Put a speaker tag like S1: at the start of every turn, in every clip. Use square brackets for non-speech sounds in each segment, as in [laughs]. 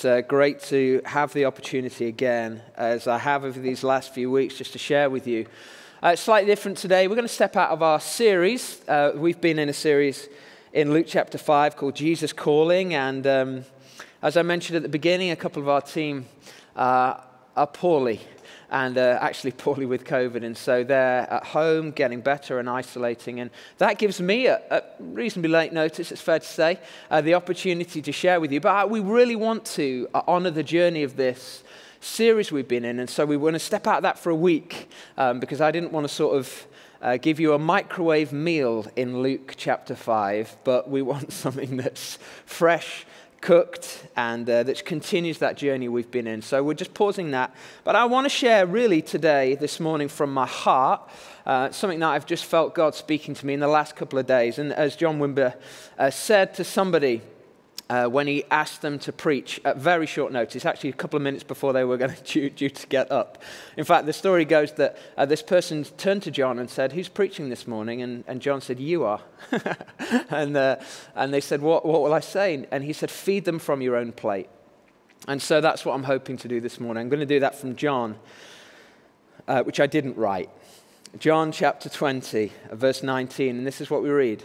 S1: It's uh, great to have the opportunity again, as I have over these last few weeks, just to share with you. Uh, it's slightly different today. We're going to step out of our series. Uh, we've been in a series in Luke chapter 5 called Jesus Calling. And um, as I mentioned at the beginning, a couple of our team uh, are poorly and uh, actually [laughs] poorly with COVID. And so they're at home getting better and isolating. And that gives me, a, a reasonably late notice, it's fair to say, uh, the opportunity to share with you. But we really want to uh, honor the journey of this series we've been in. And so we want to step out of that for a week um, because I didn't want to sort of. Uh, give you a microwave meal in Luke chapter 5, but we [laughs] want something that's fresh cooked and uh, that continues that journey we've been in. So we're just pausing that. But I want to share really today, this morning, from my heart, uh, something that I've just felt God speaking to me in the last couple of days. And as John Wimber uh, said to somebody, uh, when he asked them to preach at very short notice, actually a couple of minutes before they were going [laughs] to due, to get up. In fact, the story goes that uh, this person turned to John and said, Who's preaching this morning? And, and John said, You are. [laughs] and, uh, and they said, what, what will I say? And he said, Feed them from your own plate. And so that's what I'm hoping to do this morning. I'm going to do that from John, uh, which I didn't write. John chapter 20, verse 19, and this is what we read.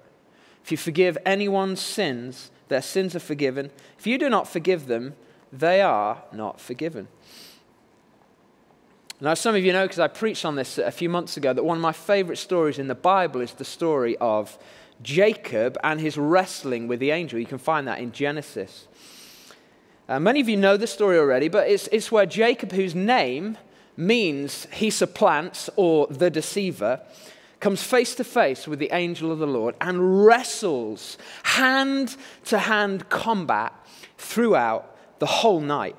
S1: If you forgive anyone's sins, their sins are forgiven. If you do not forgive them, they are not forgiven. Now, some of you know, because I preached on this a few months ago, that one of my favorite stories in the Bible is the story of Jacob and his wrestling with the angel. You can find that in Genesis. Uh, many of you know the story already, but it's, it's where Jacob, whose name means he supplants or the deceiver, comes face to face with the angel of the Lord and wrestles hand to hand combat throughout the whole night.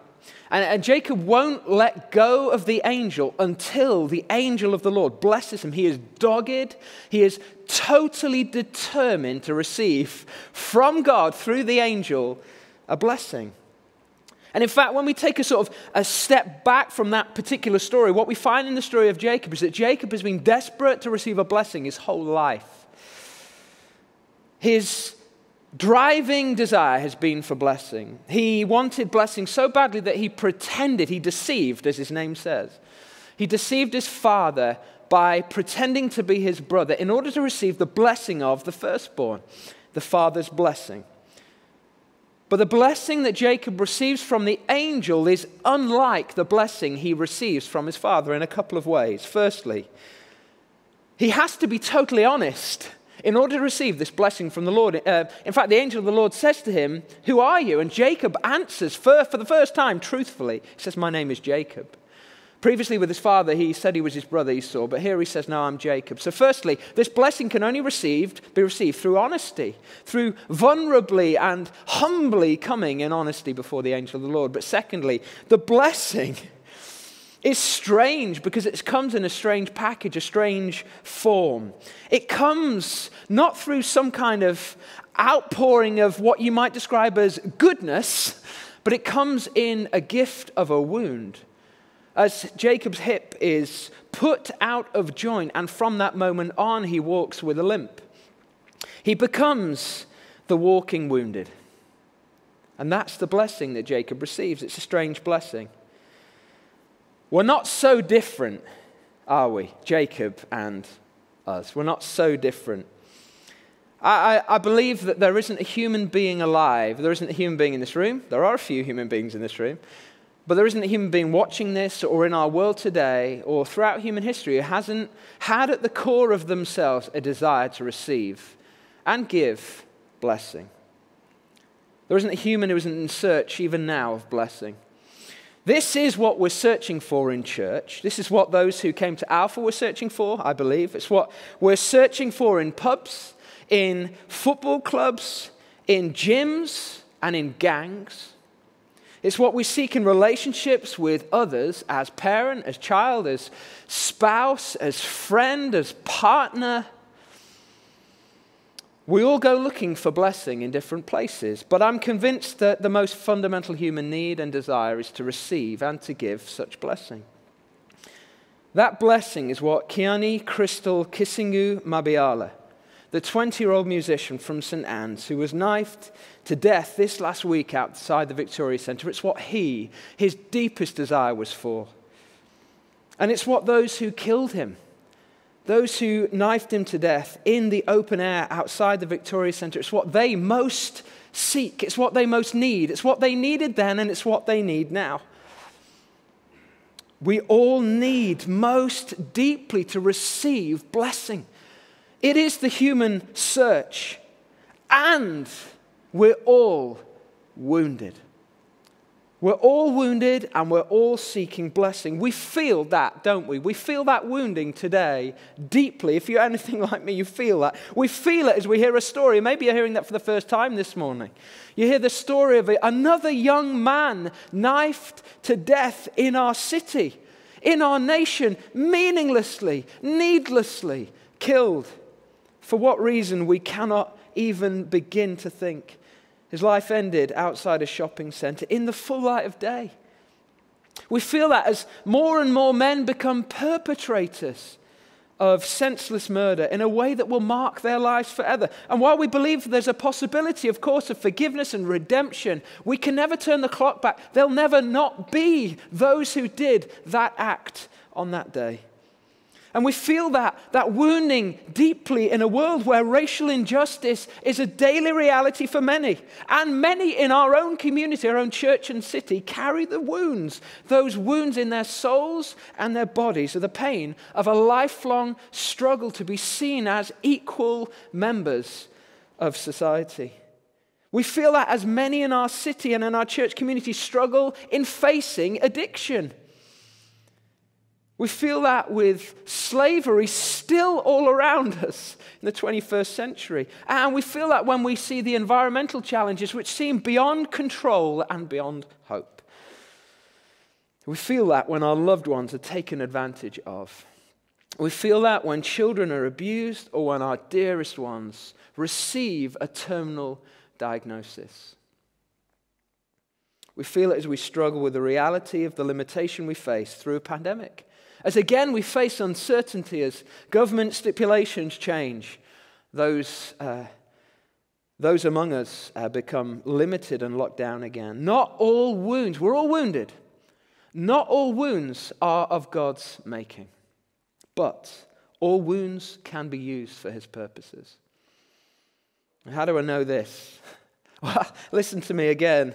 S1: And, and, Jacob won't let go of the angel until the angel of the Lord blesses him. He is dogged, he is totally determined to receive from God through the angel a blessing. And in fact, when we take a sort of a step back from that particular story, what we find in the story of Jacob is that Jacob has been desperate to receive a blessing his whole life. His driving desire has been for blessing. He wanted blessing so badly that he pretended, he deceived, as his name says. He deceived his father by pretending to be his brother in order to receive the blessing of the firstborn, the father's blessing. But the blessing that Jacob receives from the angel is unlike the blessing he receives from his father in a couple of ways. Firstly, he has to be totally honest in order to receive this blessing from the Lord. Uh, in fact, the angel of the Lord says to him, Who are you? And Jacob answers for, for the first time truthfully. He says, My name is Jacob. Previously, with his father, he said he was his brother Esau, but here he says, No, I'm Jacob. So, firstly, this blessing can only received, be received through honesty, through vulnerably and humbly coming in honesty before the angel of the Lord. But secondly, the blessing is strange because it comes in a strange package, a strange form. It comes not through some kind of outpouring of what you might describe as goodness, but it comes in a gift of a wound as Jacob's hip is put out of joint, and from that moment on, he walks with a limp. He becomes the walking wounded. And that's the blessing that Jacob receives. It's a strange blessing. We're not so different, are we, Jacob and us? We're not so different. I, I, believe that there isn't a human being alive, there isn't a human being in this room. There are a few human beings in this room but there isn't a human being watching this or in our world today or throughout human history who hasn't had at the core of themselves a desire to receive and give blessing. There isn't a human who isn't in search even now of blessing. This is what we're searching for in church. This is what those who came to Alpha were searching for, I believe. It's what we're searching for in pubs, in football clubs, in gyms, and in gangs. It's what we seek in relationships with others as parent, as child, as spouse, as friend, as partner. We all go looking for blessing in different places, but I'm convinced that the most fundamental human need and desire is to receive and to give such blessing. That blessing is what Kiani Crystal Kisingu Mabiala, the 20 year old musician from St. Ann's who was knifed to death this last week outside the Victoria Centre, it's what he, his deepest desire was for. And it's what those who killed him, those who knifed him to death in the open air outside the Victoria Centre, it's what they most seek. It's what they most need. It's what they needed then, and it's what they need now. We all need most deeply to receive blessing. It is the human search, and we're all wounded. We're all wounded and we're all seeking blessing. We feel that, don't we? We feel that wounding today deeply. If you're anything [laughs] like me, you feel that. We feel it as we hear a story. Maybe you're hearing that for the first time this morning. You hear the story of another young man knifed to death in our city, in our nation, meaninglessly, needlessly killed. For what reason, we cannot even begin to think. His life ended outside a shopping center in the full light of day. We feel that as more and more men become perpetrators of senseless murder in a way that will mark their lives forever. And while we believe there's a possibility, of course, of forgiveness and redemption, we can never turn the clock back. There'll never not be those who did that act on that day. And we feel that, that wounding deeply in a world where racial injustice is a daily reality for many. And many in our own community, our own church and city, carry the wounds, those wounds in their souls and their bodies, of the pain of a lifelong struggle to be seen as equal members of society. We feel that as many in our city and in our church community struggle in facing addiction we feel that with slavery still all around us in the 21st century. And we feel that when we see the environmental challenges which seem beyond control and beyond hope. We feel that when our loved ones are taken advantage of. We feel that when children are abused or when our dearest ones receive a terminal diagnosis. We feel it as we struggle with the reality of the limitation we face through a pandemic as again we face uncertainty as government stipulations change, those, uh, those among us uh, become limited and locked down again. Not all wounds, we're all wounded. Not all wounds are of God's making, but all wounds can be used for his purposes. How do I know this? [laughs] Well, listen to me again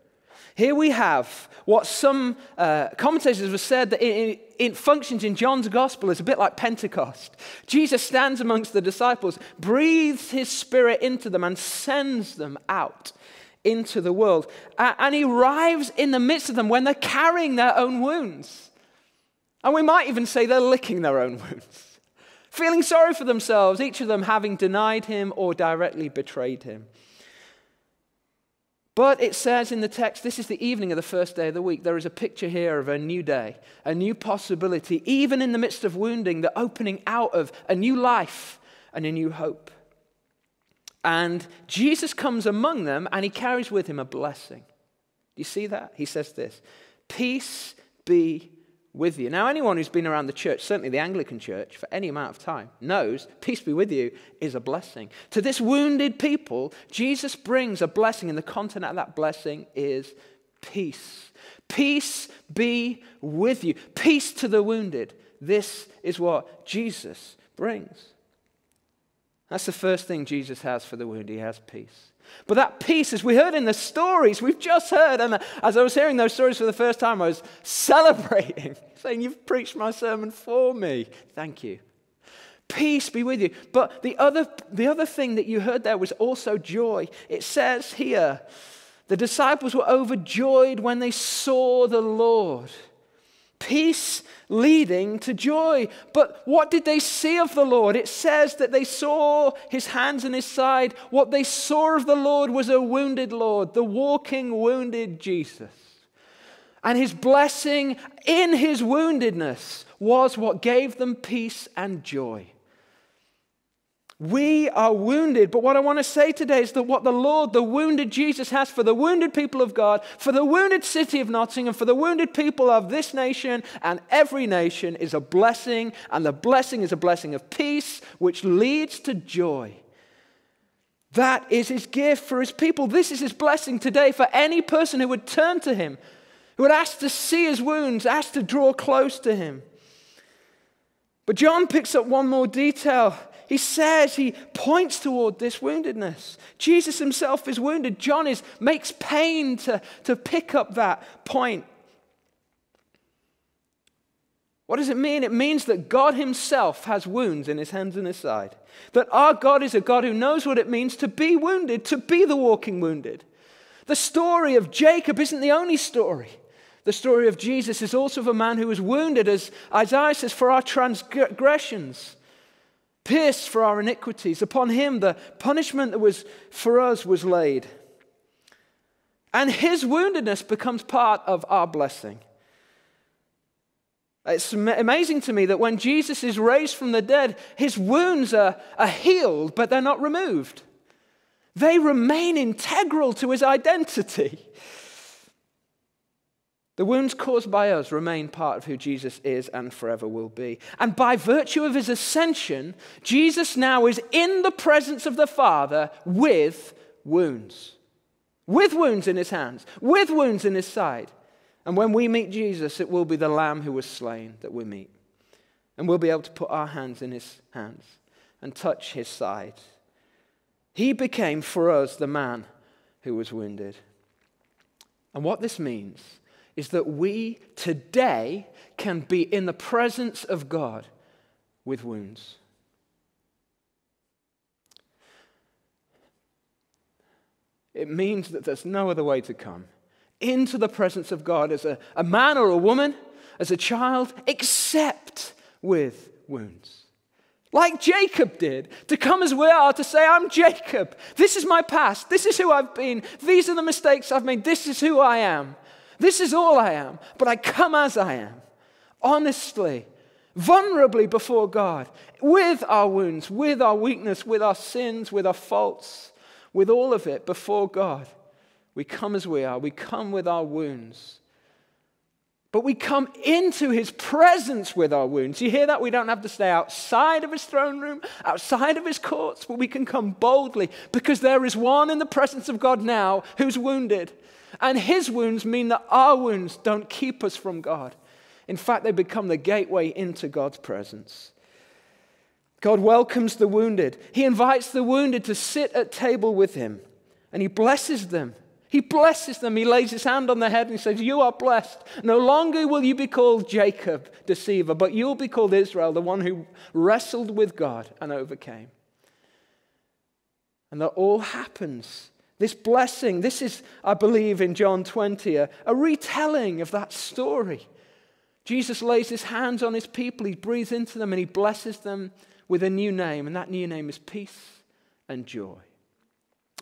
S1: Here we have what some uh, commentators have said that it, it, functions in John's gospel as a bit like Pentecost. Jesus stands amongst the disciples, breathes his spirit into them, and sends them out into the world. And he arrives in the midst of them when they're carrying their own wounds. And we might even say they're licking their own wounds, feeling sorry for themselves, each of them having denied him or directly betrayed him. But it says in the text, this is the evening of the first day of the week. There is a picture here of a new day, a new possibility, even in the midst of wounding, the opening out of a new life and a new hope. And Jesus comes among them and he carries with him a blessing. Do you see that? He says this Peace be with you. Now, anyone who's been around the church, certainly the Anglican church, for any amount of time, knows peace be with you is a blessing. To this wounded people, Jesus brings a blessing, and the content of that blessing is peace. Peace be with you. Peace to the wounded. This is what Jesus brings. That's the first thing Jesus has for the wounded. He has peace. But that peace, as we heard in the stories we've just heard, and as I was hearing those stories for the first time, I was [laughs] celebrating, saying, You've preached my sermon for me. Thank you. Peace be with you. But the other, the other thing that you heard there was also joy. It says here, the disciples were overjoyed when they saw the Lord. Peace leading to joy. But what did they see of the Lord? It says that they saw his hands and his side. What they saw of the Lord was a wounded Lord, the walking, wounded Jesus. And his blessing in his woundedness was what gave them peace and joy. We are wounded. But what I want to say today is that what the Lord, the wounded Jesus, has for the wounded people of God, for the wounded city of Nottingham, for the wounded people of this nation and every nation is a blessing. And the blessing is a blessing of peace, which leads to joy. That is his gift for his people. This is his blessing today for any person who would turn to him, who would ask to see his wounds, ask to draw close to him. But John picks up one more detail he says, he points toward this woundedness. Jesus himself is wounded. John is, makes pain to, to pick up that point. What does it mean? It means that God Himself has wounds in His hands and His side. That our God is a God who knows what it means to be wounded, to be the walking wounded. The story of Jacob isn't the only story. The story of Jesus is also of a man who was wounded, as Isaiah says, for our transgressions pierced for our iniquities. Upon him, the punishment that was for us was laid. And his woundedness becomes part of our blessing. It's amazing to me that when Jesus is raised from the dead, his wounds are, are healed, but they're not removed. They remain integral to his identity. The wounds caused by us remain part of who Jesus is and forever will be. And by virtue of his ascension, Jesus now is in the presence of the Father with wounds. With wounds in his hands, with wounds in his side. And when we meet Jesus, it will be the Lamb who was slain that we meet. And we'll be able to put our hands in his hands and touch his side. He became for us the man who was wounded. And what this means is that we today can be in the presence of God with wounds. It means that there's no other way to come into the presence of God as a, a man or a woman, as a child, except with wounds. Like Jacob did, to come as we are, to say, I'm Jacob. This is my past. This is who I've been. These are the mistakes I've made. This is who I am. This is all I am, but I come as I am, honestly, vulnerably before God, with our wounds, with our weakness, with our sins, with our faults, with all of it before God. We come as we are, we come with our wounds. But we come into his presence with our wounds. You hear that? We don't have to stay outside of his throne room, outside of his courts, but we can come boldly because there is one in the presence of God now who's wounded. And his wounds mean that our wounds don't keep us from God. In fact, they become the gateway into God's presence. God welcomes the wounded. He invites the wounded to sit at table with him, and he blesses them. He blesses them. He lays his hand on their head and he says, You are blessed. No longer will you be called Jacob, deceiver, but you'll be called Israel, the one who wrestled with God and overcame. And that all happens this blessing, this is, I believe, in John 20, a, a retelling of that story. Jesus lays his hands on his people, he breathes into them, and he blesses them with a new name, and that new name is peace and joy.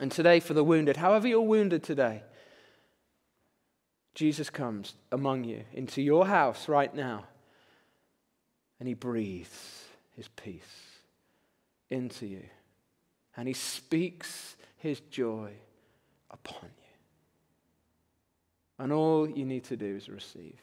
S1: And today, for the wounded, however you're wounded today, Jesus comes among you into your house right now, and he breathes his peace into you, and he speaks his joy upon you. And all you need to do is receive.